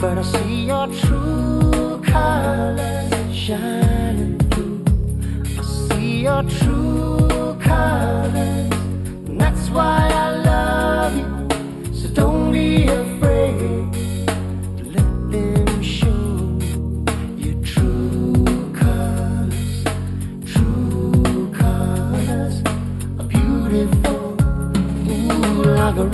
for I see your true colors shining through. I see your true colors, and that's why I love you. So don't be afraid to let them show your true colors, true colors, a beautiful ooh, like a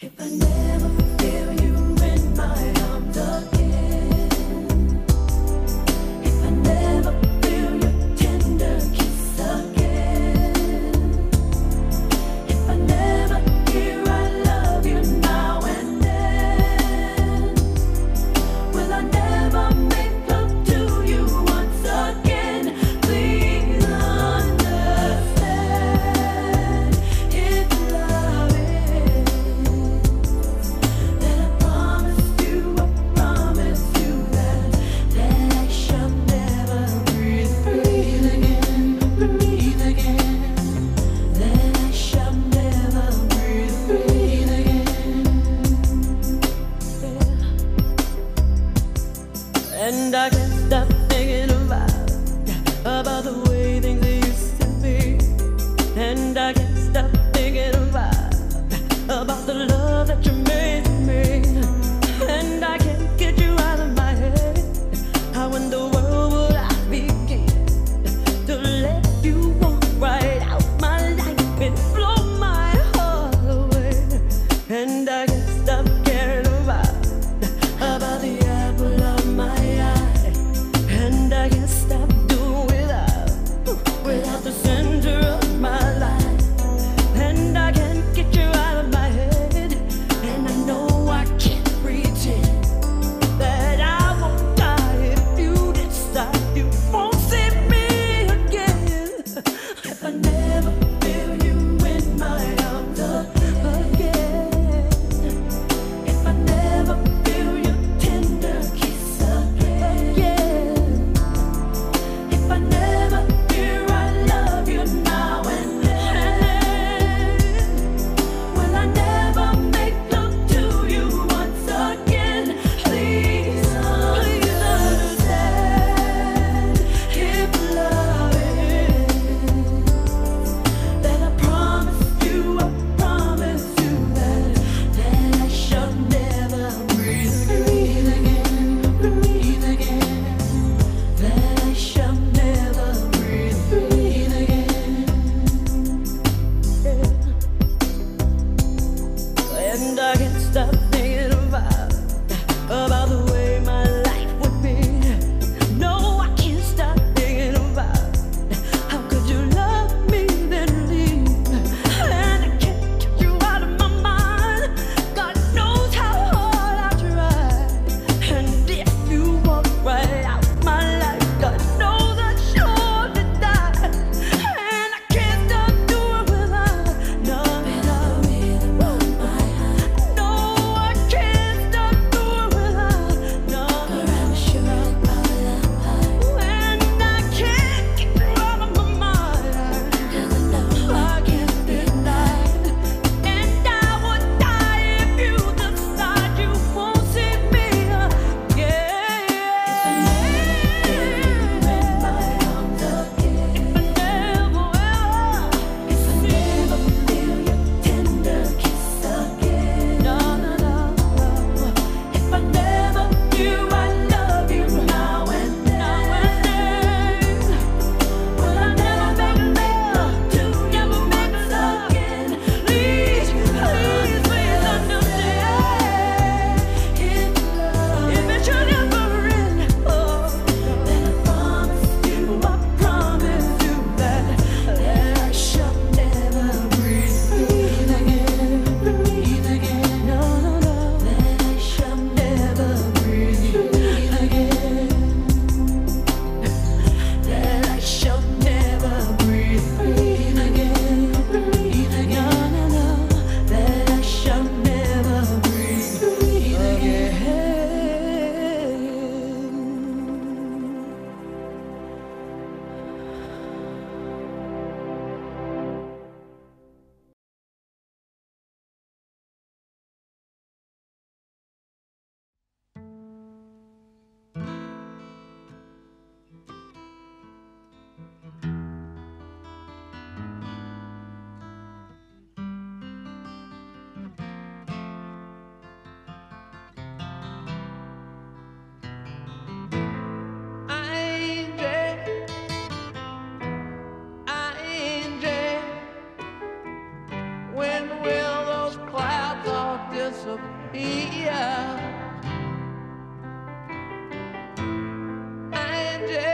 If I never feel you show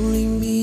only me.